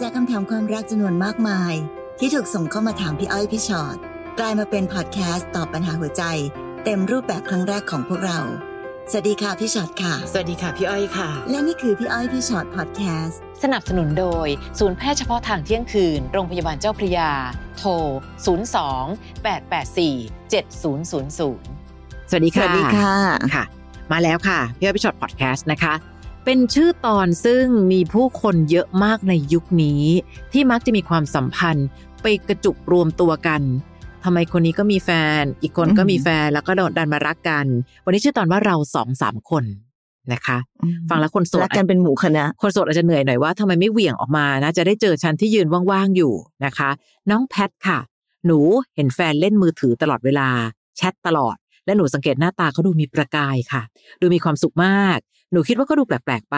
จากคำถามความรักจำนวนมากมาย ที่ถูกส่งเข้ามาถามพี่อ้อยพี่ชอ็อตกลายมาเป็นพอดแคสต์ตอบปัญหาหัวใจ เต็มรูปแบบครั้งแรกของพวกเรา สวัสดีค่ะพี่ชอ็อตค่ะ สวัสดีค่ะพี่อ้อยค่ะ และนี่คือพี่อ้อยพี่ชอ็อตพอดแคสต์สนับสนุนโดย ศูนย์แพทย์เฉพาะทางเที่ยงคืน โรงพยาบาลเจ้าพระยา โทร 02 884 7000 สวัสดีค่ะสวัสดีค่ะค่ะ มาแล้วค่ะพี่อ้อยพี่ฉอดพอดแคสต์นะคะ เป็นชื่อตอนซึ่งมีผู้คนเยอะมากในยุคนี้ ที่มักจะมีความสัมพันธ์ไปกระจุกรวมตัวกันทำไมคนนี้ก็มีแฟน อีกคนก็มีแฟนแล้วก็ดันมารักกัน วันนี้ชื่อตอนว่าเราสองสามคนนะคะ ฟังแล้วคนโสดรักกันเป็นหมู่คณะคนโสดอาจจะเหนื่อยหน่อยว่าทำไมไม่เหวี่ยงออกมานะ จะได้เจอฉันที่ยืนว่างๆอยู่นะคะ น้องแพทค่ะ หนูเห็นแฟนเล่นมือถือตลอดเวลา แชทตลอด และหนูสังเกตหน้าตาเขาดูมีประกายค่ะ ดูมีความสุขมากห นูคิดว่าเขาดูแปลกๆไป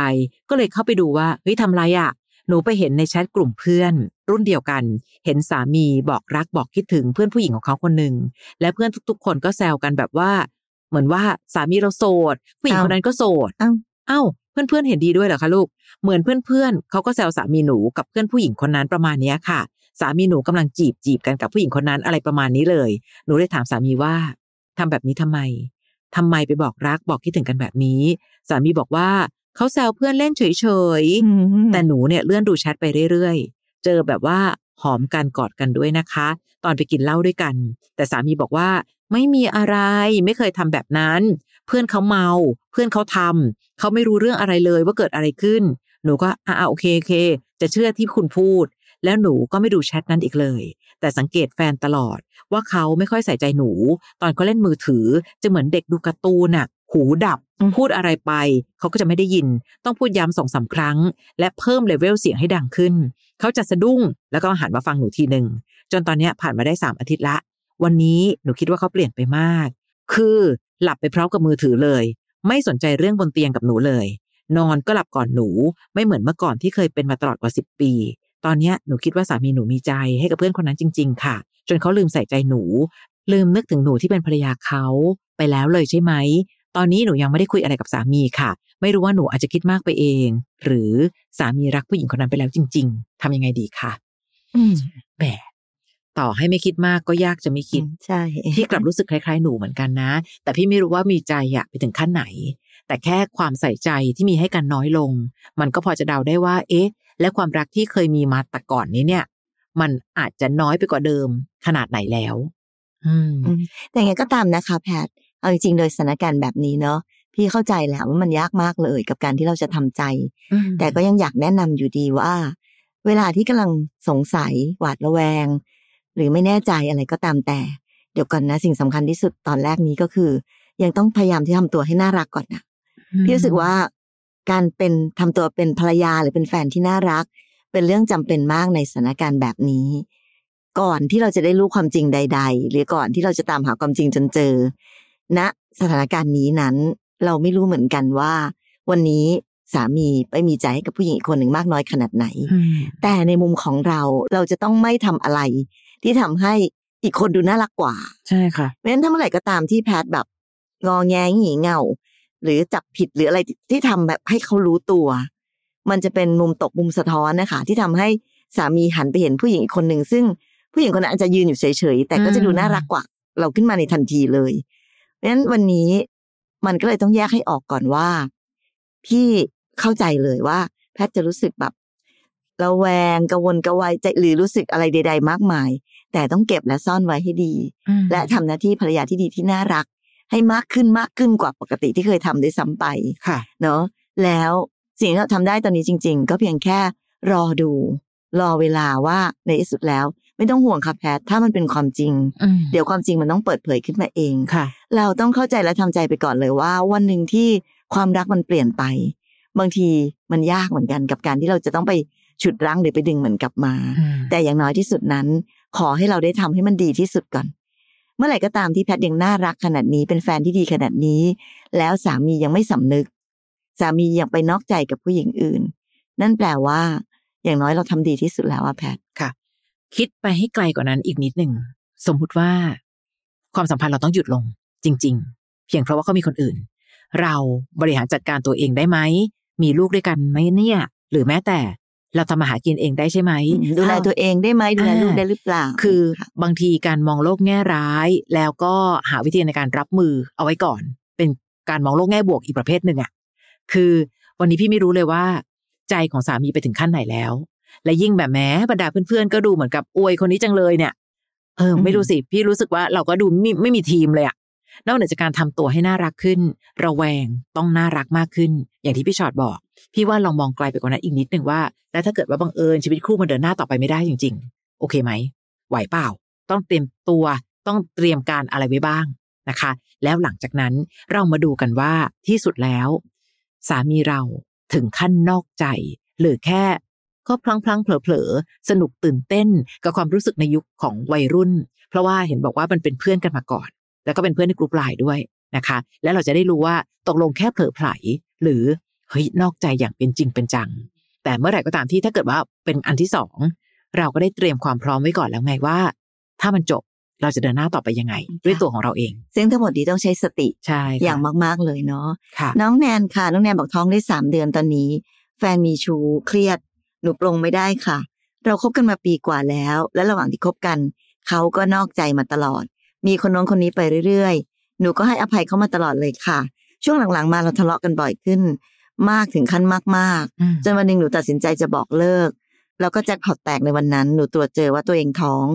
ก็เลยเข้าไปดูว่าเฮ้ยทำไรอะ่ะ หนูไปเห็นในแชทกลุ่มเพื่อน รุ่นเดียวกัน เห็นสามีบอกรักบอกคิดถึงเพื่อนผู้หญิงของเขาคนหนึ่งและเพื่อนทุก ๆ คนก็แซวกันแบบว่า เหมือนว่าสามีเราโสด ผู้หญิงคนนั้นก็โสดเอ้าเอ้าเพื่อนๆเห็นดีด้วยเหรอคะลูก เหมือนเพื่อนๆเขาก็แซวสามีหนูกับเพื่อนผู้หญิงคนนั้นประมาณเนี้ยค่ะ สามีหนูกำลังจีบจีบกันกับผู้หญิงคนนั้นอะไรประมาณนี้เลย หนูเลยถามสามีว่าทำแบบนี้ทำไม ทำไมไปบอกรักบอกคิดถึงกันแบบนี้ สามีบอกว่าเขาแซวเพื่อนเล่นเฉยๆ แต่หนูเนี่ยเลื่อนดูแชทไปเรื่อยๆ เจอแบบว่าหอมกันกอดกันด้วยนะคะ ตอนไปกินเหล้าด้วยกัน แต่สามีบอกว่าไม่มีอะไรไม่เคยทำแบบนั้น เพื่อนเขาเมา เพื่อนเขาทำเขาไม่รู้เรื่องอะไรเลยว่าเกิดอะไรขึ้น หนูก็อ่าโอเคโอเค จะเชื่อที่คุณพูด แล้วหนูก็ไม่ดูแชทนั้นอีกเลย แต่สังเกตแฟนตลอด ว่าเขาไม่ค่อยใส่ใจหนู ตอนเขาเล่นมือถือจะเหมือนเด็กดูการ์ตูนน่ะหูดับอืมพูดอะไรไป เขาก็จะไม่ได้ยิน ต้องพูดย้ำสองสามครั้ง และเพิ่มเลเวลเสียงให้ดังขึ้น เขาจะสะดุ้งแล้วก็หันมาฟังหนูทีหนึ่งจนตอนเนี้ยผ่านมาได้สามอาทิตย์ละ วันนี้หนูคิดว่าเขาเปลี่ยนไปมาก คือหลับไปพร้อมกับมือถือเลย ไม่สนใจเรื่องบนเตียงกับหนูเลย นอนก็หลับก่อนหนู ไม่เหมือนเมื่อก่อนที่เคยเป็นมาตลอดกว่าสิบปี ตอนเนี้ยหนูคิดว่าสามีหนูมีใจให้กับเพื่อนคนนั้นจริง ๆ ค่ะ จนเขาลืมใส่ใจหนู ลืมนึกถึงหนูที่เป็นภรรยาเขาไปแล้วเลยใช่ไหม ตอนนี้หนูยังไม่ได้คุยอะไรกับสามีค่ะ ไม่รู้ว่าหนูอาจจะคิดมากไปเอง หรือสามีรักผู้หญิงคนนั้นไปแล้วจริง ๆทำยังไงดีคะแหมต่อให้ไม่คิดมากก็ยากจะไม่คิดใช่พี่กลับรู้สึกคล้าย ๆ หนูเหมือนกันนะ แต่พี่ไม่รู้ว่ามีใจอะไปถึงขั้นไหน แต่แค่ความใส่ใจที่มีให้กันน้อยลง มันก็พอจะเดาได้ว่า เอ๊ะ และความรักที่เคยมีมาแต่ก่อนนี้เนี่ย มันอาจจะน้อยไปกว่าเดิมขนาดไหนแล้ว อืมอืมแต่ยังไงก็ตามนะคะ แพทเอาจริงๆโดยสถานการณ์แบบนี้เนาะพี่เข้าใจแหละว่ามันยากมากเลยกับการที่เราจะทำใจ แต่ก็ยังอยากแนะนำอยู่ดีว่า เวลาที่กำลังสงสัยหวาดระแวง หรือไม่แน่ใจอะไรก็ตามแต่ เดี๋ยวก่อนนะสิ่งสำคัญที่สุดตอนแรกนี้ก็คือ ยังต้องพยายามที่ทำตัวให้น่ารักก่อนนะพี่รู้สึกว่า การเป็นทำตัวเป็นภรรยาหรือเป็นแฟนที่น่ารัก เป็นเรื่องจำเป็นมากในสถานการณ์แบบนี้ ก่อนที่เราจะได้รู้ความจริงใด ๆ หรือก่อนที่เราจะตามหาความจริงจนเจอณสถานการณ์นี้นั้น เราไม่รู้เหมือนกันว่า วันนี้สามีไปมีใจให้กับผู้หญิงอีกคนหนึ่งมากน้อยขนาดไหนอืมแต่ในมุมของเราเราจะต้องไม่ทำอะไร ที่ทำให้อีกคนดูน่ารักกว่า ใช่ค่ะเพราะฉะนั้นถ้าเมื่อไหร่ก็ตามที่แพทย์แบบงอแงหงีเง่า หรือจับผิดหรืออะไรที่ที่ทำแบบให้เขารู้ตัว มันจะเป็นมุมตกมุมสะท้อนนะคะ ที่ทำให้สามีหันไปเห็นผู้หญิงอีกคนหนึ่งซึ่งผู้หญิงคนนั้นอาจจะยืนอยู่เฉยๆแต่ก็จะดูน่ารักกว่า เราขึ้นมาในทันทีเลยเพราะฉะนั้นวันนี้มันก็เลยต้องแยกให้ออกก่อนว่า พี่เข้าใจเลยว่า แพทย์จะรู้สึกแบบระแวงกระวนกระวายใจหรือรู้สึกอะไรใด ๆ มากมาย แต่ต้องเก็บและซ่อนไว้ให้ดี และทำหน้าที่ภรรยาที่ดีที่น่ารัก ให้มากขึ้นมากขึ้นกว่าปกติที่เคยทำด้วยซ้ำไปค่ะเนาะแล้วสิ่งที่เราทำได้ตอนนี้จริง ๆ ก็เพียงแค่รอดู รอเวลาว่าในที่สุดแล้ว ไม่ต้องห่วงค่ะแพทย์ถ้ามันเป็นความจริงอืมเดี๋ยวความจริงมันต้องเปิดเผยขึ้นมาเองค่ะ เราต้องเข้าใจและทำใจไปก่อนเลยว่า วันหนึ่งที่ความรักมันเปลี่ยนไป บางทีมันยากเหมือนกันกับการที่เราจะต้องไปฉุดรั้งหรือไปดึงมันกลับมาอืมแต่อย่างน้อยที่สุดนั้น ขอให้เราได้ทำให้มันดีที่สุดก่อน เมื่อไหร่ก็ตามที่แพทย์ยังน่ารักขนาดนี้เป็นแฟนที่ดีขนาดนี้ แล้วสามียังไม่สำนึก สามียังไปนอกใจกับผู้หญิงอื่น นั่นแปลว่า อย่างน้อยเราทำดีที่สุดแล้วอะแพทย์ค่ะ คิดไปให้ไกลกว่านั้นอีกนิดหนึ่งสมมุติว่า ความสัมพันธ์เราต้องหยุดลง จริง ๆ เพียงเพราะว่าเขามีคนอื่น เราบริหารจัดการตัวเองได้ไหมมีลูกด้วยกันไหมเนี่ย หรือแม้แต่ เราทำมาหากินเองได้ใช่ไหมดูแลตัวเองได้ไหมดูแลลูกได้หรือเปล่า คือบางทีการมองโลกแง่ร้าย แล้วก็หาวิธีในการรับมือเอาไว้ก่อน เป็นการมองโลกแง่บวกอีกประเภทหนึ่งอะคือวันนี้พี่ไม่รู้เลยว่า ใจของสามีไปถึงขั้นไหนแล้ว และยิ่งแบบแม้บรรดาเพื่อนๆก็ดูเหมือนกับอวยคนนี้จังเลยเนี่ยเออไม่รู้สิพี่รู้สึกว่าเราก็ดูไม่ไม่มีทีมเลยอะ นอกเหนือจากการทำตัวให้น่ารักขึ้น ระแวงต้องน่ารักมากขึ้น อย่างที่พี่ชอดบอก พี่ว่าลองมองไกลไปกว่านั้นอีกนิดหนึ่งว่า แล้วถ้าเกิดว่าบังเอิญชีวิตคู่มันเดินหน้าต่อไปไม่ได้จริง ๆ โอเคไหมไหวเปล่า ต้องเตรียมตัวต้องเตรียมการอะไรไว้บ้างนะคะ แล้วหลังจากนั้นเรามาดูกันว่าที่สุดแล้ว สามีเราถึงขั้นนอกใจ หรือแค่ก็พลังพลังเผลอๆสนุกตื่นเต้นกับความรู้สึกในยุคของวัยรุ่น เพราะว่าเห็นบอกว่ามันเป็นเพื่อนกันมาก่อน แล้วก็เป็นเพื่อนในกลุ่มไลน์ด้วยนะคะ แล้วเราจะได้รู้ว่าตกลงแค่เผลอไผลหรือเฮ้ยนอกใจอย่างเป็นจริงเป็นจัง แต่เมื่อไหร่ก็ตามที่ถ้าเกิดว่าเป็นอันที่สองเราก็ได้เตรียมความพร้อมไว้ก่อนแล้วไงว่า ถ้ามันจบเราจะเดินหน้าต่อไปยังไง ด้วยตัวของเราเอง ซึ่งทั้งหมดนี้ต้องใช้สติใช่อย่างมาก ๆ เลยเนาะค่ะน้องแนนค่ะ น้องแนนบอกท้องได้สามเดือนตอนนี้ แฟนมีชูเครียด หนูปรงไม่ได้ค่ะ เราคบกันมาปีกว่าแล้ว และระหว่างที่คบกัน เขาก็นอกใจมาตลอด มีคนน้องคนนี้ไปเรื่อยๆ หนูก็ให้อภัยเขามาตลอดเลยค่ะ ช่วงหลังๆ มาเราทะเลาะกันบ่อยขึ้น มากถึงขั้นมากอืมๆจนวันหนึ่งหนูตัดสินใจจะบอกเลิก แล้วก็แจ็คพอตแตกในวันนั้น หนูตรวจเจอว่าตัวเองท้อง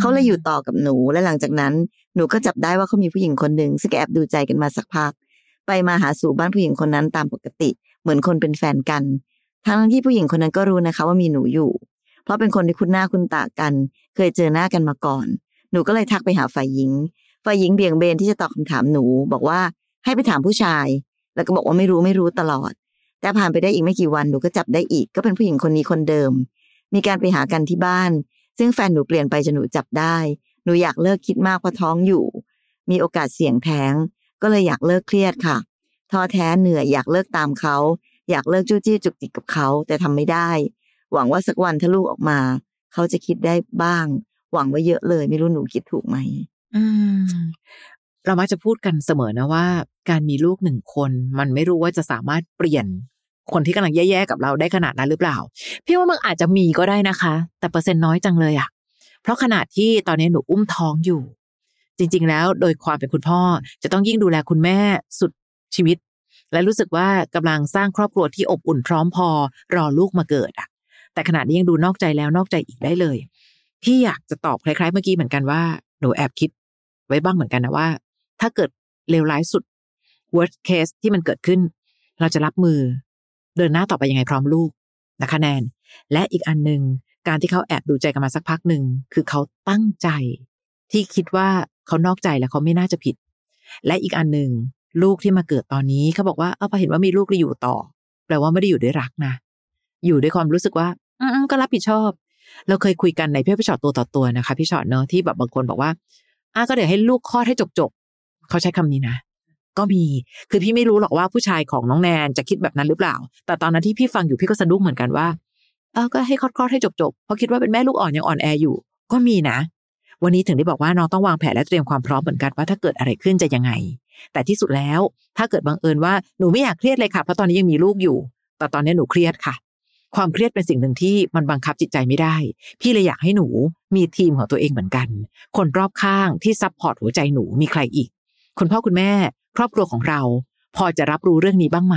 เขาเลยอยู่ต่อกับหนู และหลังจากนั้น หนูก็จับได้ว่าเขามีผู้หญิงคนหนึ่งซึ่งแอบดูใจกันมาสักพัก ไปมาหาสู่บ้านผู้หญิงคนนั้นตามปกติ เหมือนคนเป็นแฟนกัน ทั้งที่ผู้หญิงคนนั้นก็รู้นะคะ ว่ามีหนูอยู่ เพราะเป็นคนที่คุ้นหน้าคุ้นตากัน เคยเจอหน้ากันมาก่อน หนูก็เลยทักไปหาฝ่ายหญิง ฝ่ายหญิงเบี่ยงเบนที่จะตอบคำถามหนู บอกว่าให้ไปถามผู้ชาย แล้วก็บอกว่าไม่รู้ไม่รู้ตลอด แต่ผ่านไปได้อีกไม่กี่วันหนูก็จับได้อีก ก็เป็นผู้หญิงคนนี้คนเดิม มีการไปหากันที่บ้าน ซึ่งแฟนหนูเปลี่ยนไปจนหนูจับได้ หนูอยากเลิกคิดมากเพราะท้องอยู่ มีโอกาสเสี่ยงแท้ง ก็เลยอยากเลิกเครียดค่ะท้อแท้เหนื่อยอยากเลิกตามเขาอยากเลิกจู้จี้จุกจิกกับเขาแต่ทำไม่ได้ หวังว่าสักวันถ้าลูกออกมา เขาจะคิดได้บ้าง หวังไว่าเยอะเลย ไม่รู้หนูคิดถูกไหมอืมเรามักจะพูดกันเสมอนะว่า การมีลูกหนึ่งคน มันไม่รู้ว่าจะสามารถเปลี่ยนคนที่กำลังแย่ๆกับเราได้ขนาดนั้นหรือเปล่า พี่ว่ามันอาจจะมีก็ได้นะคะ แต่เปอร์เซ็นต์น้อยจังเลยอะเพราะขนาดที่ตอนนี้หนูอุ้มท้องอยู่ จริง ๆ แล้วโดยความเป็นคุณพ่อจะต้องยิ่งดูแลคุณแม่สุดชีวิต และรู้สึกว่ากำลังสร้างครอบครัวที่อบอุ่นพร้อมพอรอลูกมาเกิดอะแต่ขนาดนี้ยังดูนอกใจแล้วนอกใจอีกได้เลย พี่อยากจะตอบคล้ายๆ เมื่อกี้เหมือนกันว่าหนูแอบคิด ไว้บ้างเหมือนกันนะว่า ถ้าเกิดเลวร้ายสุด worst case ที่มันเกิดขึ้น เราจะรับมือ เดินหน้าต่อไปยังไงพร้อมลูกนะคะแนน และอีกอันหนึ่งการที่เขาแอบดูใจกันมาสักพักหนึ่งคือเขาตั้งใจ ที่คิดว่าเขานอกใจแล้วเขาไม่น่าจะผิด และอีกอันหนึ่งลูกที่มาเกิดตอนนี้เขาบอกว่าเออพอเห็นว่ามีลูกแล้วอยู่ต่อแปลว่าไม่ได้อยู่ด้วยรักนะอยู่ด้วยความรู้สึกว่าอืมก็รับผิดชอบ เราเคยคุยกันในเพื่อพี่ชอตตัวต่อตัวนะคะ พี่ชอตเนอะที่แบบบางคนบอกว่าอะก็เดี๋ยวให้ลูกคลอดให้จบจบๆเขาใช้คำนี้นะก็มี คือพี่ไม่รู้หรอกว่าผู้ชายของน้องแนนจะคิดแบบนั้นหรือเปล่า แต่ตอนนั้นที่พี่ฟังอยู่พี่ก็สะดุ้งเหมือนกันว่า เออก็ให้คลอดคลอดให้จบจบเพราะคิดว่าเป็นแม่ลูกอ่อนยังอ่อนแออยู่ ก็มีนะ วันนี้ถึงได้บอกว่าน้องต้องวางแผนและเตรียมความพร้อมเหมือนกันว่าถ้าเกิดอะไรขึ้นจะยังไง แต่ที่สุดแล้ว ถ้าเกิดบังเอิญว่าหนูไม่อยากเครียดเลยค่ะ เพราะตอนนี้ยังมีลูกอยู่ แต่ตอนนี้หนูเครียดค่ะ ความเครียดเป็นสิ่งหนึ่งที่มันบังคับจิตใจไม่ได้ พี่เลยอยากให้หนูมีทีมของตัวเองเหมือนกัน คนรอบข้างที่ support หัวใจหนูมีใครอีก คุณพ่อคุณแม่ ครอบครัวของเรา พอจะรับรู้เรื่องนี้บ้างไหม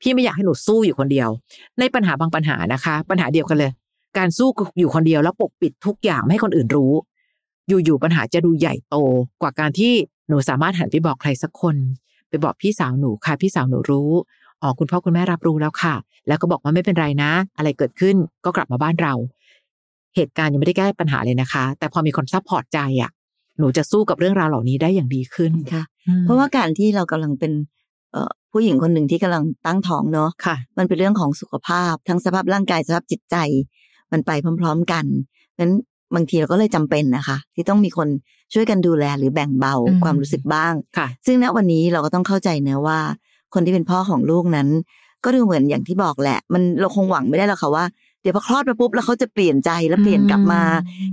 พี่ไม่อยากให้หนูสู้อยู่คนเดียว ในปัญหาบางปัญหานะคะ ปัญหาเดียวกันเลย การสู้อยู่คนเดียวแล้วปกปิดทุกอย่างไม่ให้คนอื่นรู้ อยู่ๆปัญหาจะดูใหญ่โตกว่าการที่หนูสามารถหันไปบอกใครสักคน ไปบอกพี่สาวหนูค่ะพี่สาวหนูรู้ อ๋อคุณพ่อคุณแม่รับรู้แล้วค่ะ แล้วก็บอกว่าไม่เป็นไรนะ อะไรเกิดขึ้นก็กลับมาบ้านเรา เหตุการณ์ยังไม่ได้แก้ปัญหาเลยนะคะ แต่พอมีคน support ใจอะหนูจะสู้กับเรื่องราวเหล่านี้ได้อย่างดีขึ้นค่ะอืมเพราะว่าการที่เรากำลังเป็นเอ่อผู้หญิงคนหนึ่งที่กำลังตั้งท้องเนาะค่ะมันเป็นเรื่องของสุขภาพ ทั้งสภาพร่างกายสภาพจิตใจ มันไปพร้อม ๆ กันนั้นบางทีเราก็เลยจำเป็นนะคะ ที่ต้องมีคนช่วยกันดูแลหรือแบ่งเบาอืมความรู้สึกบ้างค่ะซึ่งณวันนี้เราก็ต้องเข้าใจนะว่า คนที่เป็นพ่อของลูกนั้น ก็ดูเหมือนอย่างที่บอกแหละ มันเราคงหวังไม่ได้หรอกค่ะว่าเดี๋ยวพอคลอดมาปุ๊บแล้วเขาจะเปลี่ยนใจแล้วเปลี่ยนกลับมา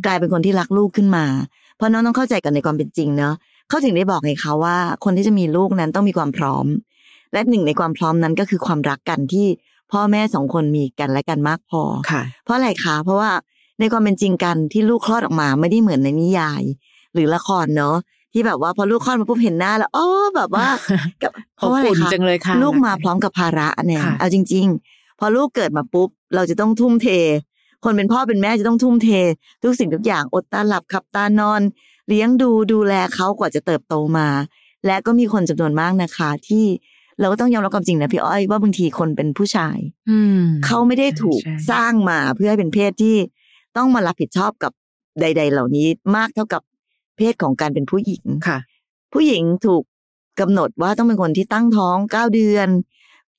กลายเป็นคนที่รักลูกขึ้นมา เพราะน้องต้องเข้าใจกันในความเป็นจริงเนาะเขาถึงได้บอกไงคะว่า คนที่จะมีลูกนั้นต้องมีความพร้อม และหนึ่งในความพร้อมนั้นก็คือความรักกันที่พ่อแม่สองคนมีกันและกันมากพอค่ะ เพราะอะไรคะเพราะว่าในความเป็นจริงกันที่ลูกคลอดออกมาไม่ได้เหมือนในนิยาย หรือละครเนาะ ที่แบบว่าพอลูกคลอดมาปุ๊บเห็นหน้าแล้วอ๋อแบบว่ากับเพอบราะว่าอะไรอุ่นคะจังเลยค่ะลูกมาพร้อมกับภาระเนี่ยค่ะเอาจริง ๆ พอลูกเกิดมาปุ๊บ เราจะต้องทุ่มเท คนเป็นพ่อเป็นแม่จะต้องทุ่มเท ทุกสิ่งทุกอย่างอดตาหลับขับตานอน เลี้ยงดูดูแลเขากว่าจะเติบโตมา และก็มีคนจำนวนมากนะคะ ที่เราก็ต้องยอมรับความจริงนะพี่อ้อยว่าบางทีคนเป็นผู้ชาย อืมเขาไม่ได้ถูกใช่สร้างมาเพื่อให้เป็นเพศที่ต้องมารับผิดชอบกับใด ๆ เหล่านี้มากเท่ากับ เพศของการเป็นผู้หญิงค่ะ ผู้หญิงถูกกำหนดว่าต้องเป็นคนที่ตั้งท้องเก้าเดือน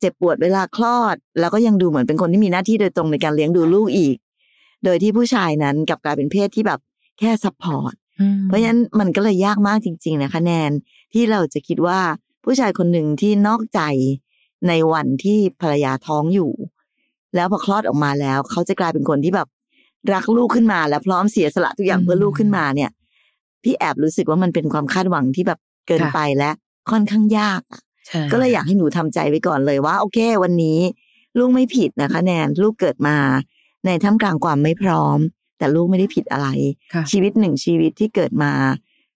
เจ็บปวดเวลาคลอด แล้วก็ยังดูเหมือนเป็นคนที่มีหน้าที่โดยตรงในการเลี้ยงดูลูกอีก โดยที่ผู้ชายนั้นกลับกลายเป็นเพศที่แบบแค่ support เพราะฉะนั้นมันก็เลยยากมากจริง ๆ นะคะแนนที่เราจะคิดว่าผู้ชายคนหนึ่งที่นอกใจในวันที่ภรรยาท้องอยู่ แล้วพอคลอดออกมาแล้ว เขาจะกลายเป็นคนที่แบบรักลูกขึ้นมา แล้วพร้อมเสียสละทุกอย่างอืมเพื่อลูกขึ้นมาเนี่ย พี่แอบรู้สึกว่ามันเป็นความคาดหวังที่แบบเกินค่ะไปและค่อนข้างยากอะใช่ก็เลยอยากให้หนูทำใจไว้ก่อนเลยว่า โอเค วันนี้ลูกไม่ผิดนะคะ แนนลูกเกิดมา ในท่ามกลางความไม่พร้อม แต่ลูกไม่ได้ผิดอะไรค่ะชีวิตหนึ่งชีวิตที่เกิดมา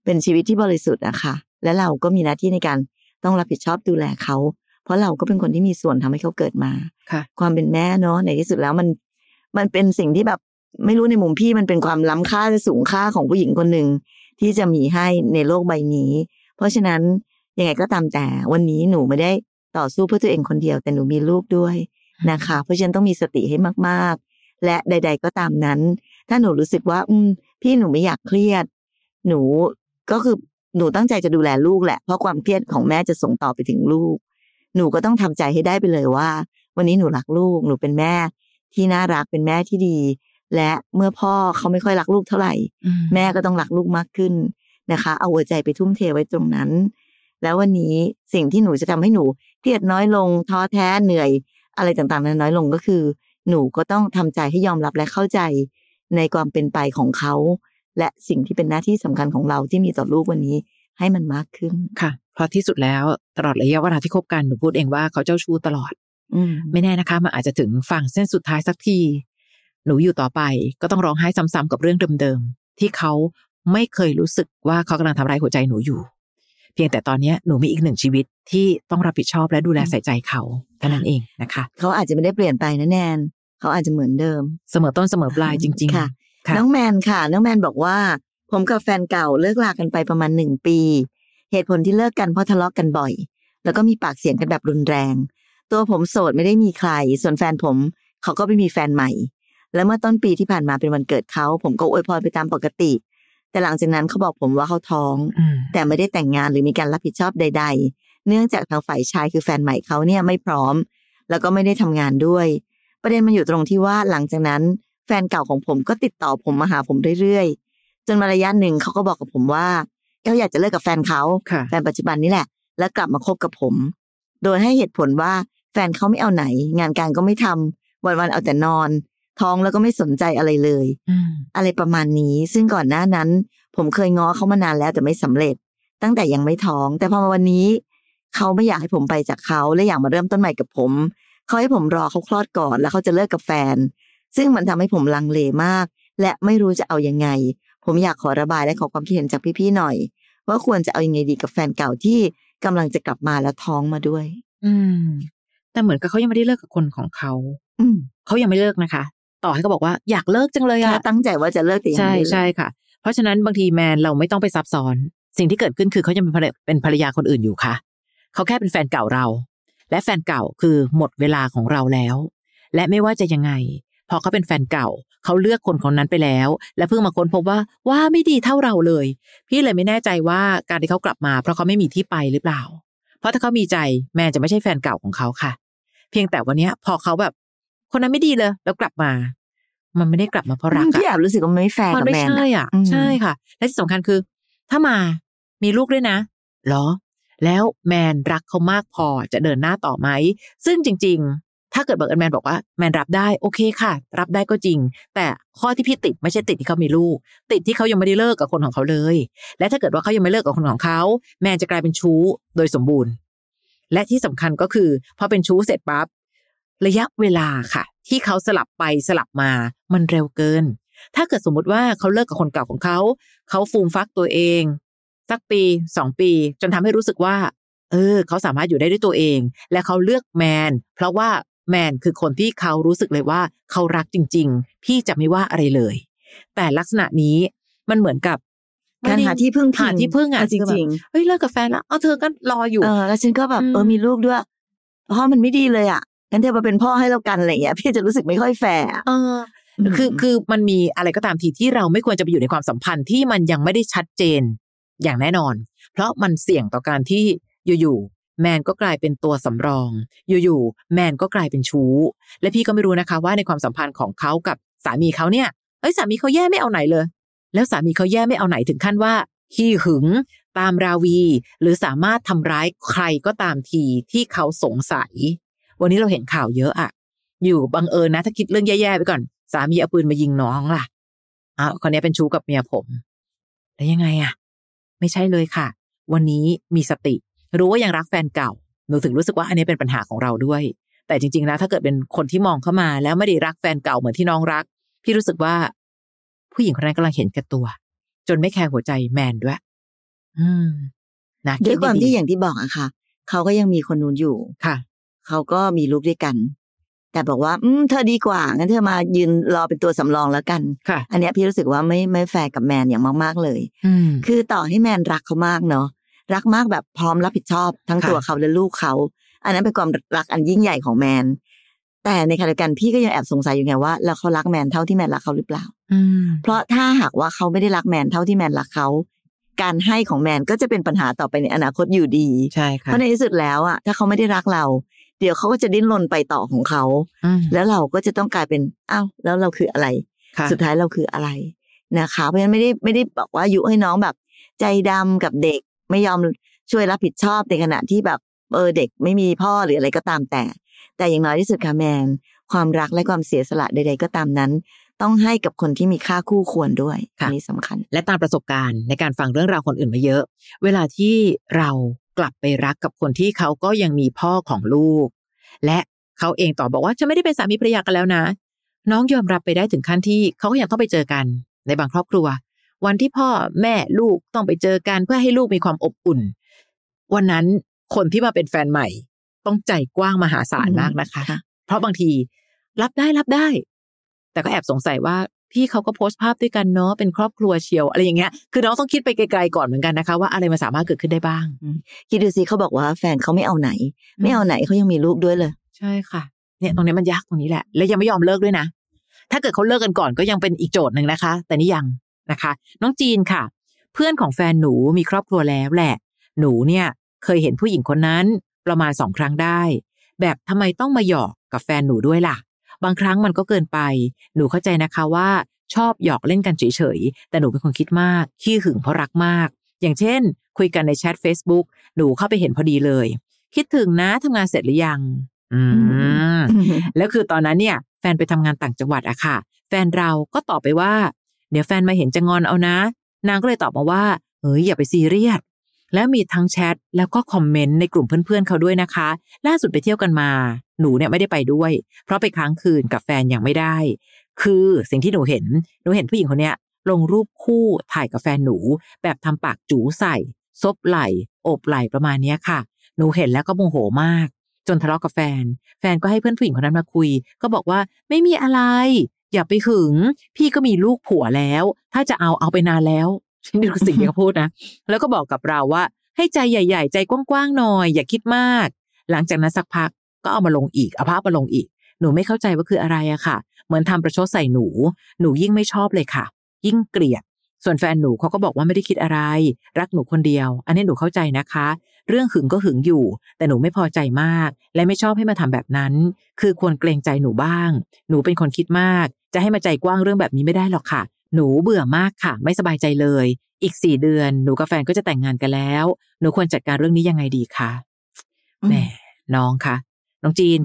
เป็นชีวิตที่บริสุทธิ์อะค่ะและเราก็มีหน้าที่ในการต้องรับผิดชอบดูแลเขา เพราะเราก็เป็นคนที่มีส่วนทำให้เขาเกิดมาค่ะความเป็นแม่เนาะในที่สุดแล้วมัน มันเป็นสิ่งที่แบบไม่รู้ในมุมพี่มันเป็นความล้ำค่าและสูงค่าของผู้หญิงคนหนึ่ง ที่จะมีให้ในโลกใบนี้ เพราะฉะนั้นยังไงก็ตามแต่วันนี้หนูไม่ได้ต่อสู้เพื่อตัวเองคนเดียว แต่หนูมีลูกด้วยนะคะ เพราะฉะนั้นต้องมีสติให้มากๆ และใด ๆ ก็ตามนั้น ถ้าหนูรู้สึกว่า อืม พี่หนูไม่อยากเครียด หนูก็คือหนูตั้งใจจะดูแลลูกแหละ เพราะความเครียดของแม่จะส่งต่อไปถึงลูก หนูก็ต้องทำใจให้ได้ไปเลยว่า วันนี้หนูรักลูก หนูเป็นแม่ที่น่ารักเป็นแม่ที่ดี และเมื่อพ่อเขาไม่ค่อยรักลูกเท่าไหร่อืมแม่ก็ต้องรักลูกมากขึ้นนะคะ เอาหัวใจไปทุ่มเทไว้ตรงนั้น แล้ววันนี้สิ่งที่หนูจะทำให้หนูเครียดน้อยลงท้อแท้เหนื่อย อะไรต่างๆนั้นน้อยลงก็คือ หนูก็ต้องทำใจให้ยอมรับและเข้าใจในความเป็นไปของเขา และสิ่งที่เป็นหน้าที่สำคัญของเราที่มีต่อลูกวันนี้ให้มันมากขึ้นค่ะเพราะที่สุดแล้วตลอดระยะเวลาที่คบกันหนูพูดเองว่าเขาเจ้าชู้ตลอดอืมไม่แน่นะคะมันอาจจะถึงฝั่งเส้นสุดท้ายสักที หนูอยู่ต่อไปก็ต้องร้องไห้ซ้ำๆกับเรื่องเดิมๆที่เขาไม่เคยรู้สึกว่าเขากำลังทำร้ายหัวใจหนูอยู่ เพียงแต่ตอนเนี้ยหนูมีอีกหนึ่งชีวิตที่ต้องรับผิดชอบและดูแลใส่ใจเขาเท่านั้นเองนะคะ เขาอาจจะไม่ได้เปลี่ยนไปนะแนนเขาอาจจะเหมือนเดิม เสมอต้นเสมอปลายจริง ๆ ค่ะค่ะน้องแมนค่ะ น้องแมนบอกว่า ผมกับแฟนเก่าเลิกลากันไปประมาณหนึ่งปี เหตุผลที่เลิกกันเพราะทะเลาะกันบ่อย แล้วก็มีปากเสียงกันแบบรุนแรง ตัวผมโสดไม่ได้มีใคร ส่วนแฟนผม เขาก็ไปมีแฟนใหม่ แล้วเมื่อต้นปีที่ผ่านมาเป็นวันเกิดเขา ผมก็อวยพรไปตามปกติ แต่หลังจากนั้นเขาบอกผมว่าเขาท้องอืมแต่ไม่ได้แต่งงานหรือมีการรับผิดชอบใด ๆ เนื่องจากทางฝ่ายชายคือแฟนใหม่เขาเนี่ยไม่พร้อม แล้วก็ไม่ได้ทำงานด้วย ประเด็นมันอยู่ตรงที่ว่าหลังจากนั้น แฟนเก่าของผมก็ติดต่อผมมาหาผมเรื่อยๆ จนมาระยะหนึ่งเขาก็บอกกับผมว่าเขาอยากจะเลิกกับแฟนเขาค่ะแฟนปัจจุบันนี่แหละ แล้วกลับมาคบกับผม โดยให้เหตุผลว่าแฟนเขาไม่เอาไหน งานการก็ไม่ทำวันๆเอาแต่นอน ท้องแล้วก็ไม่สนใจอะไรเลยอืมอะไรประมาณนี้ ซึ่งก่อนหน้านั้น ผมเคยง้อเขามานานแล้วแต่ไม่สำเร็จ ตั้งแต่ยังไม่ท้อง แต่พอมาวันนี้ เขาไม่อยากให้ผมไปจากเขาและอยากมาเริ่มต้นใหม่กับผมเขาให้ผมรอเขาคลอดก่อน แล้วเขาจะเลิกกับแฟน ซึ่งมันทำให้ผมลังเลมาก และไม่รู้จะเอายังไง ผมอยากขอระบายและขอความคิดเห็นจากพี่ๆหน่อย ว่าควรจะเอายังไงดีกับแฟนเก่าที่กำลังจะกลับมาแล้วท้องมาด้วย อืม แต่เหมือนกับเขายังไม่ได้เลิกกับคนของเขา อืมเขายังไม่เลิกนะคะ ต่อให้เขาบอกว่าอยากเลิกจังเลยแค่อะตั้งใจว่าจะเลิกแต่ยังใช่ไม่ได้เลิกใช่ค่ะ เพราะฉะนั้นบางทีแมนเราไม่ต้องไปซับซ้อน สิ่งที่เกิดขึ้นคือเขายังเป็นภรรเป็นภรรยาคนอื่นอยู่ค่ะ เขาแค่เป็นแฟนเก่าเรา และแฟนเก่าคือหมดเวลาของเราแล้ว และไม่ว่าจะยังไง พอเขาเป็นแฟนเก่า เขาเลือกคนคนนั้นไปแล้ว และเพิ่งมาค้นพบว่าว่าไม่ดีเท่าเราเลย พี่เลยไม่แน่ใจว่าการที่เขากลับมา เพราะเขาไม่มีที่ไปหรือเปล่า เพราะถ้าเขามีใจแมนจะไม่ใช่แฟนเก่าของเขาค่ะ เพียงแต่วันเนี้ยพอเขาแบบ คนนั้นไม่ดีเลย แล้วกลับมา มันไม่ได้กลับมาเพราะรักพี่อะแอบรู้สึกว่ามันไม่แฟร์มันกับไม่แมนใช่อะอะอืมใช่ค่ะ และที่สำคัญคือ ถ้ามามีลูกด้วยนะเหรอ แล้วแมนรักเขามากพอจะเดินหน้าต่อไหม ซึ่งจริง ๆ ถ้าเกิดบังเอิญแมนบอกว่าแมนรับได้โอเคค่ะ รับได้ก็จริง แต่ข้อที่พี่ติดไม่ใช่ติดที่เขามีลูก ติดที่เขายังไม่ได้เลิกกับคนของเขาเลย และถ้าเกิดว่าเขายังไม่เลิกกับคนของเขา แมนจะกลายเป็นชู้โดยสมบูรณ์ และที่สำคัญก็คือพอเป็นชู้เสร็จปั๊บ ระยะเวลาค่ะ ที่เขาสลับไปสลับมามันเร็วเกิน ถ้าเกิดสมมุติว่าเขาเลิกกับคนเก่าของเขา เขาฟูมฟักตัวเอง สักปีสองปี จนทำให้รู้สึกว่า เออ เขาสามารถอยู่ได้ด้วยตัวเอง และเขาเลือกแมน เพราะว่าแมนคือคนที่เขารู้สึกเลยว่าเขารักจริง ๆ พี่จะไม่ว่าอะไรเลย แต่ลักษณะนี้มันเหมือนกับการหาที่พึ่งพิงหาที่พึ่งอะจริงๆเฮ้ยเลิกกับแฟนแล้วเอาเธอก็รออยู่ๆเออแล้วฉันก็แบบอืมเออมีลูกด้วยพ่อมันไม่ดีเลยอะ งั้นเธอมาเป็นพ่อให้เรากันอะไรอย่างเงี้ย พี่จะรู้สึกไม่ค่อยแฟร์อะเอออคือคือมันมีอะไรก็ตามทีที่เราไม่ควรจะไปอยู่ในความสัมพันธ์ที่มันยังไม่ได้ชัดเจนอย่างแน่นอน เพราะมันเสี่ยงต่อการที่อยู่ๆแมนก็กลายเป็นตัวสำรอง อยู่ๆแมนก็กลายเป็นชู้ และพี่ก็ไม่รู้นะคะว่าในความสัมพันธ์ของเขากับสามีเขาเนี่ยเอ้ยสามีเขาแย่ไม่เอาไหนเลย แล้วสามีเขาแย่ไม่เอาไหนถึงขั้นว่าขี้หึง ตามราวี หรือสามารถทำร้ายใครก็ตามทีที่เขาสงสัย วันนี้เราเห็นข่าวเยอะอะอยู่บังเอิญนะ ถ้าคิดเรื่องแย่ๆไปก่อน สามีเอาปืนมายิงน้องล่ะอ้าวคนนี้เป็นชู้กับเมียผมแล้วยังไงอะไม่ใช่เลยค่ะ วันนี้มีสติ รู้ว่ายังรักแฟนเก่าหนูถึงรู้สึกว่าอันนี้เป็นปัญหาของเราด้วย แต่จริงๆแล้วถ้าเกิดเป็นคนที่มองเข้ามา แล้วไม่ได้รักแฟนเก่าเหมือนที่น้องรัก พี่รู้สึกว่า ผู้หญิงคนนั้นกำลังเห็นแก่ตัว จนไม่แคร์หัวใจแมนด้วย อืมนะด้วยความดที่อย่างที่บอกอะค่ะ เขาก็ยังมีคนนู้นอยู่ค่ะ เขาก็มีลูกด้วยกัน แต่บอกว่า อืมเธอดีกว่างั้นเธอมายืนรอเป็นตัวสำรองแล้วกันค่ะอันเนี้ยพี่รู้สึกว่าไม่ไม่แฟร์กับแมนอย่างมากๆเลยอืมคือต่อให้แมนรักเขามากเนาะรักมากแบบพร้อมรับผิดชอบทั้งค่ะตัวเขาและลูกเขา อันนั้นเป็นความรักอันยิ่งใหญ่ของแมน แต่ในขณะเดียวกันพี่ก็ยังแอบสงสัยอยู่ไงว่าแล้วเขารักแมนเท่าที่แมนรักเขาหรือเปล่าอืมเพราะถ้าหากว่าเขาไม่ได้รักแมนเท่าที่แมนรักเขาการให้ของแมนก็จะเป็นปัญหาต่อไปในอนาคตอยู่ดี ใช่เพค่ะราะในที่สุดแล้วอะถ้าเขาไม่ได้รักเรา เดี๋ยวเขาก็จะดิ้นรนไปต่อของเขาอืมแล้วเราก็จะต้องกลายเป็นอ้าวแล้วเราคืออะไรค่ะสุดท้ายเราคืออะไรนะคะ เพราะฉะนั้นไม่ได้ไม่ได้บอกว่ายุให้น้องแบบ ใจดำกับเด็กไม่ยอมช่วยรับผิดชอบในขณะที่แบบเออเด็กไม่มีพ่อหรืออะไรก็ตามแต่ แต่อย่างน้อยที่สุดค่ะแมน ความรักและความเสียสละใด ๆ ก็ตามนั้น ต้องให้กับคนที่มีค่าคู่ควรด้วยค่ะอันนี้สำคัญ และตามประสบการณ์ในการฟังเรื่องราวคนอื่นมาเยอะ เวลาที่เรา กลับไปรักกับคนที่เขาก็ยังมีพ่อของลูก และเขาเองตอบบอกว่าฉันไม่ได้เป็นสามีภรรยากันแล้วนะ น้องยอมรับไปได้ถึงขั้นที่เขาก็ยังต้องไปเจอกัน ในบางครอบครัว วันที่พ่อแม่ลูกต้องไปเจอกันเพื่อให้ลูกมีความอบอุ่น วันนั้นคนที่มาเป็นแฟนใหม่ ต้องใจกว้างมหาศาลมากนะคะค่ะเพราะบางทีรับได้รับได้ แต่ก็แอบสงสัยว่า พี่เขาก็โพสต์ภาพด้วยกันเนาะเป็นครอบครัวเชียวอะไรอย่างเงี้ยคือน้องต้องคิดไปไกลๆก่อนเหมือนกันนะคะว่าอะไรมันสามารถเกิดขึ้นได้บ้างคิดดูสิเขาบอกว่าแฟนเขาไม่เอาไหน ไม่เอาไหนเขายังมีลูกด้วยเลย ใช่ค่ะเนี่ยตรงนี้มันยากตรงนี้แหละ และยังไม่ยอมเลิกด้วยนะ ถ้าเกิดเขาเลิกกันก่อนก็ยังเป็นอีกโจทย์หนึ่งนะคะ แต่นี่ยังนะคะ น้องจีนค่ะ เพื่อนของแฟนหนูมีครอบครัวแล้วแหละ หนูเนี่ยเคยเห็นผู้หญิงคนนั้นประมาณสองครั้งได้ แบบทำไมต้องมาหยอกกับแฟนหนูด้วยล่ะ บางครั้งมันก็เกินไป หนูเข้าใจนะคะว่าชอบหยอกเล่นกันเฉยๆ แต่หนูเป็นคนคิดมาก ขี้หึงเพราะรักมาก อย่างเช่น คุยกันในแชท Facebook หนูเข้าไปเห็นพอดีเลย คิดถึงนะทำงานเสร็จหรือยัง อืม แล้วคือตอนนั้นเนี่ย แฟนไปทำงานต่างจังหวัดอะค่ะ แฟนเราก็ตอบไปว่า เดี๋ยวแฟนมาเห็นจะงอนเอานะ นางก็เลยตอบมาว่า เฮ้ยอย่าไปซีเรียส แล้วมีทั้งแชทแล้วก็คอมเมนต์ในกลุ่มเพื่อนๆเขาด้วยนะคะ ล่าสุดไปเที่ยวกันมา หนูเนี่ยไม่ได้ไปด้วย เพราะไปค้างคืนกับแฟนยังไม่ได้ คือสิ่งที่หนูเห็น หนูเห็นผู้หญิงคนเนี้ยลงรูปคู่ถ่ายกับแฟนหนู แบบทำปากจูใส่ซบไหล่โอบไหล่ประมาณเนี้ยค่ะ หนูเห็นแล้วก็โมโหมาก จนทะเลาะกับแฟน แฟนก็ให้เพื่อนผู้หญิงคนนั้นมาคุย ก็บอกว่าไม่มีอะไร อย่าไปหึง พี่ก็มีลูกผัวแล้ว ถ้าจะเอาเอาไปนานแล้วนี่คือสิ่งที่เขาพูดนะ แล้วก็บอกกับเราว่า ให้ใจใหญ่ ๆ ใจกว้างๆหน่อย อย่าคิดมาก หลังจากนั้นสักพัก ก็เอามาลงอีกเอาภาพมาลงอีก หนูไม่เข้าใจว่าคืออะไรอะค่ะ เหมือนทำประชดใส่หนู หนูยิ่งไม่ชอบเลยค่ะ ยิ่งเกลียด ส่วนแฟนหนูเขาก็บอกว่าไม่ได้คิดอะไร รักหนูคนเดียว อันนี้หนูเข้าใจนะคะ เรื่องหึงก็หึงอยู่ แต่หนูไม่พอใจมาก และไม่ชอบให้มาทำแบบนั้น คือควรเกรงใจหนูบ้าง หนูเป็นคนคิดมาก จะให้มาใจกว้างเรื่องแบบนี้ไม่ได้หรอกค่ะ หนูเบื่อมากค่ะ ไม่สบายใจเลย อีกสี่เดือนหนูกับแฟนก็จะแต่งงานกันแล้ว หนูควรจัดการเรื่องนี้ยังไงดีคะอืมแหมน้องคะ น้องจีน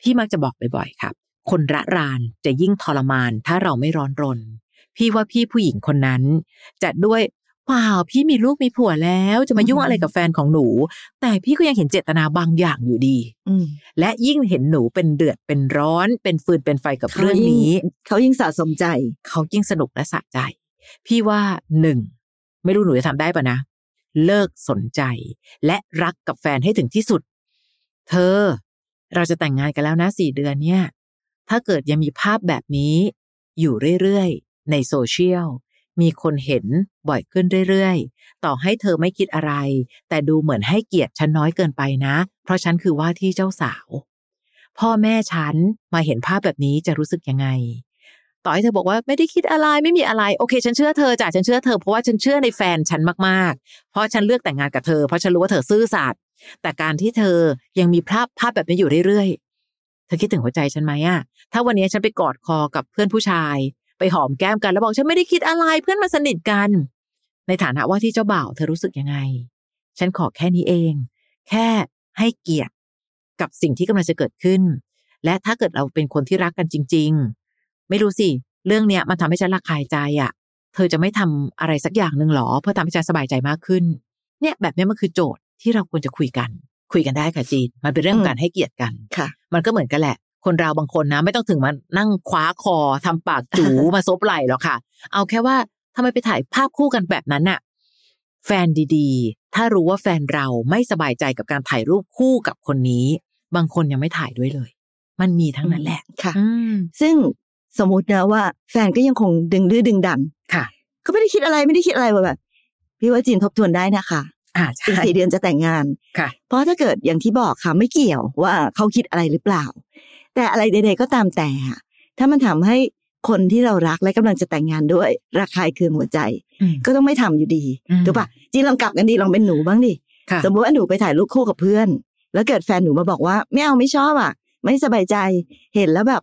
พี่มักจะบอกบ่อยๆครับ คนระรานจะยิ่งทรมานถ้าเราไม่ร้อนรน พี่ว่าพี่ผู้หญิงคนนั้น จะด้วยเปล่าพี่มีลูกมีผัวแล้วจะมายุ่งอะไรกับแฟนของหนู แต่พี่ก็ยังเห็นเจตนาบางอย่างอยู่ดีอืมและยิ่งเห็นหนูเป็นเดือดเป็นร้อน เป็นฟืนเป็นไฟกับเรื่องนี้ เขายิ่งสะสมใจ เขายิ่งสนุกและสะใจ พี่ว่าหนึ่งไม่รู้หนูจะทำได้ปะนะ เลิกสนใจ และรักกับแฟนให้ถึงที่สุด เธอ เราจะแต่งงานกันแล้วนะสี่เดือนเนี่ย ถ้าเกิดยังมีภาพแบบนี้ อยู่เรื่อยๆ ในโซเชียล มีคนเห็นบ่อยขึ้นเรื่อยๆ ต่อให้เธอไม่คิดอะไร แต่ดูเหมือนให้เกียรติฉันน้อยเกินไปนะ เพราะฉันคือว่าที่เจ้าสาว พ่อแม่ฉันมาเห็นภาพแบบนี้จะรู้สึกยังไง ต่อให้เธอบอกว่าไม่ได้คิดอะไรไม่มีอะไร โอเค ฉันเชื่อเธอจ้ะฉันเชื่อเธอเพราะว่าฉันเชื่อในแฟนฉันมากๆ เพราะฉันเลือกแต่งงานกับเธอเพราะฉันรู้ว่าเธอซื่อสัตย์ แต่การที่เธอยังมีภาพภาพแบบนี้อยู่เรื่อยๆ เธอคิดถึงหัวใจฉันไหมอะถ้าวันนี้ฉันไปกอดคอกับเพื่อนผู้ชาย ไปหอมแก้มกันแล้วบอกฉันไม่ได้คิดอะไรเพื่อนมาสนิทกัน ในฐานะว่าที่เจ้าบ่าวเธอรู้สึกยังไง ฉันขอแค่นี้เอง แค่ให้เกียรติกับสิ่งที่กำลังจะเกิดขึ้น และถ้าเกิดเราเป็นคนที่รักกันจริง ๆ ไม่รู้สิ เรื่องเนี้ยมันทำให้ฉันระคายใจอะ่ะ เธอจะไม่ทำอะไรสักอย่างหนึ่งหรอ เพื่อทำให้ฉันสบายใจมากขึ้น เนี่ยแบบเนี้ยมันคือโจทย์ ที่เราควรจะคุยกัน คุยกันได้ค่ะจีนมันเป็นเรื่องของการให้เกียรติกันค่ะ มันก็เหมือนกันแหละ คนเราบางคนนะ ไม่ต้องถึงมานั่งคว้าคอทำปากจูมาซบไหล่หรอกค่ะ เอาแค่ว่าทำไมไปถ่ายภาพคู่กันแบบนั้นน่ะ แฟนดีๆ ถ้ารู้ว่าแฟนเราไม่สบายใจกับการถ่ายรูปคู่กับคนนี้ บางคนยังไม่ถ่ายด้วยเลย มันมีทั้งนั้นแหละค่ะอืมซึ่งสมมตินะว่า แฟนก็ยังคงดึงดื้อดึงดันค่ะเขาไม่ได้คิดอะไรไม่ได้คิดอะไรว่าแบบพี่ว่าจีนทบทวนได้นะคะ อ่าอีกใช่สี่เดือนจะแต่งงานค่ะ เพราะถ้าเกิดอย่างที่บอกค่ะไม่เกี่ยวว่าเขาคิดอะไรหรือเปล่า แต่อะไรใด ๆ ก็ตามแต่อะถ้ามันทำให้คนที่เรารักและกำลังจะแต่งงานด้วยระคายเคืองหัวใจอืมก็ต้องไม่ทำอยู่ดีอืมถูกปะจีนลองกลับกันดีลองเป็นหนูบ้างดิค่ะสมมติว่าหนูไปถ่ายรูปคู่กับเพื่อน แล้วเกิดแฟนหนูมาบอกว่า ไม่เอาไม่ชอบอะ ไม่สบายใจเห็นแล้วแบบ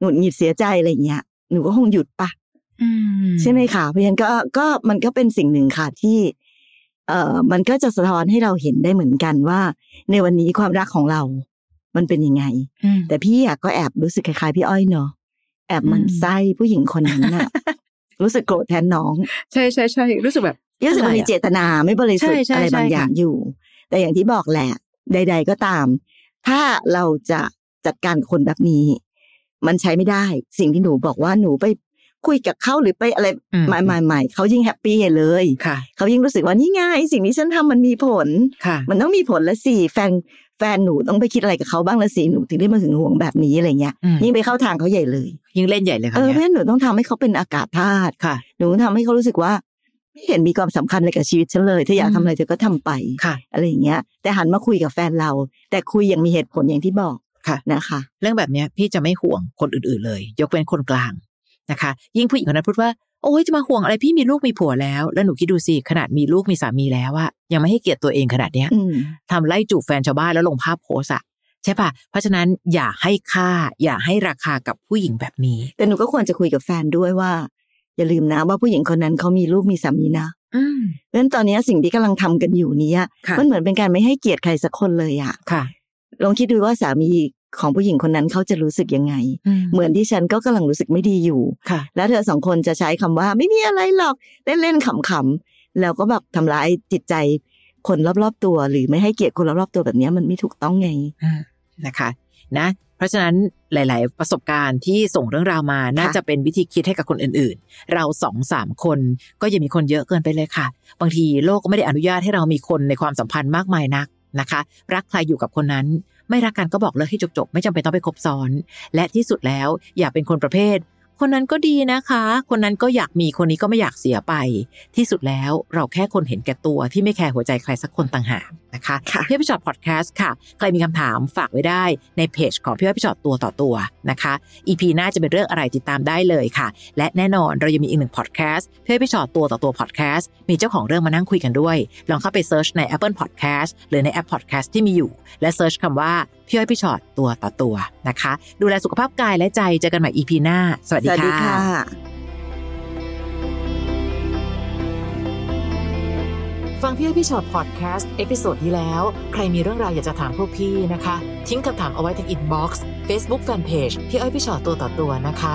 หงุดหงิดเสียใจอะไรอย่างเงี้ยหนูก็คงหยุดปะอืมใช่ไหมคะเพราะฉะนั้นก็ก็มันก็เป็นสิ่งหนึ่งค่ะที่ เอ่อมันก็จะสะท้อนให้เราเห็นได้เหมือนกันว่า ในวันนี้ความรักของเรา มันเป็นยังไงอืมแต่พี่อะก็แอบรู้สึกคล้ายๆพี่อ้อยเนาะแอบหมันอืมไส้ผู้หญิงคนนั้นน่ะรู้สึกโกรธแทนน้อง ใช่ใช่ใช่รู้สึกแบบรู้สึกมันมีเจตนาไม่บริสุทใช่ธิ์ใช่อะไรบางใช่อย่างค่ะอยู่ แต่อย่างที่บอกแหละ ใด ๆ ก็ตาม ถ้าเราจะจัดการกับคนแบบนี้ มันใช้ไม่ได้ สิ่งที่หนูบอกว่าหนูไป คุยกับเขาหรือไปอะไรอืมใหม่ๆๆเขายิ่งแฮปปี้ใหญ่เลยค่ะเขายิ่งรู้สึกว่านี่ไงสิ่งที่ฉันทำมันมีผลค่ะมันต้องมีผลละสิแฟนแฟนหนูต้องไปคิดอะไรกับเขาบ้างละสิหนูถึงได้มาถึงห่วงแบบนี้อะไรเงี้ยอืมยิ่งไปเข้าทางเขาใหญ่เลย ยิ่งเล่นใหญ่เลยค่ะเออเพเนี่ยราะฉะนั้นหนูต้องทำให้เขาเป็นอากาศธาตุค่ะหนูต้องทำให้เขารู้สึกว่าไม่เห็นมีความสำคัญอะไรกับชีวิตฉันเลยเธออยากอืมทำอะไรเธอก็ทำไปค่ะอะไรอย่างเงี้ย แต่หันมาคุยกับแฟนเรา แต่คุยอย่างมีเหตุผลอย่างที่บอกค่ะนะคะ เรื่องแบบเนี้ยพี่จะไม่ห่วงคนอื่นๆเลย ยกเว้นคนกลาง นะคะ ยิ่งผู้หญิงคนนั้นพูดว่าโอ้ยจะมาห่วงอะไรพี่มีลูกมีผัวแล้ว แล้วหนูคิดดูสิขนาดมีลูกมีสามีแล้วอะยังไม่ให้เกียรติตัวเองขนาดเนี้ยอืมทำไล่จูบแฟนชาวบ้านแล้วลงภาพโพสอะใช่ปะเพราะฉะนั้นอย่าให้ค่า อย่าให้ราคากับผู้หญิงแบบนี้ แต่หนูก็ควรจะคุยกับแฟนด้วยว่า อย่าลืมนะว่าผู้หญิงคนนั้นเขามีลูกมีสามีนะอืมเพราะฉะนั้นตอนนี้สิ่งที่กำลังทำกันอยู่เนี้ยค่ะมันเหมือนเป็นการไม่ให้เกียรติใครสักคนเลยอะค่ะลองคิดดูว่าสามี ของผู้หญิงคนนั้นเขาจะรู้สึกยังไงอืมเหมือนที่ฉันก็กำลังรู้สึกไม่ดีอยู่ค่ะ แล้วเธอสองคนจะใช้คำว่าไม่มีอะไรหรอกเล่นๆขำๆแล้วก็แบบทำร้ายจิตใจคนรอบๆตัว หรือไม่ให้เกียรติคนรอบๆตัวแบบเนี้ยมันไม่ถูกต้องไงอืมนะคะนะเพราะฉะนั้นหลาย ๆ ประสบการณ์ที่ส่งเรื่องราวมาน่าจะเป็นวิธีคิดให้กับคนอื่น ๆ เราสองสามคนก็อย่ามีคนเยอะเกินไปเลยค่ะ บางทีโลกก็ไม่ได้อนุญาตให้เรามีคนในความสัมพันธ์มากมายนักนะคะ รักใครอยู่กับคนนั้น ไม่รักกันก็บอกเลิกให้จบๆไม่จำเป็นต้องไปคบซ้อน และที่สุดแล้วอย่าเป็นคนประเภท คนนั้นก็ดีนะคะ คนนั้นก็อยากมีคนนี้ก็ไม่อยากเสียไป ที่สุดแล้วเราแค่คนเห็นแก่ตัวที่ไม่แคร์หัวใจใครสักคนต่างหากนะคะค่ะพี่อ้อยพี่ฉอดพอดแคสต์ค่ะ ใครมีคำถามฝากไว้ได้ในเพจของพี่อ้อยพี่ฉอดตัวต่อตัวนะคะ EP หน้าจะเป็นเรื่องอะไรติดตามได้เลยค่ะ และแน่นอนเรายังมีอีกหนึ่งพอดแคสต์พี่อ้อยพี่ฉอดตัวต่อตัวพอดแคสต์มีเจ้าของเรื่องมานั่งคุยกันด้วย ลองเข้าไป search ใน Apple Podcast หรือในแอป Podcast ที่มีอยู่ และ search คำว่าพี่อ้อยพี่ฉอดตัวต่อตัวนะคะ ดูแลสุขภาพกายและใจเจอกันใหม่ EP หน้า สวัสดีสวัสดีค่ะ ฟังพี่อ้อยพี่ฉอดพอดแคสต์ episode ที่แล้ว ใครมีเรื่องราวอยากจะถามพวกพี่นะคะ ทิ้งคำถามเอาไว้ที่ inbox เฟซบุ๊กแฟนเพจพี่อ้อยพี่ฉอดตัวต่อตัวนะคะ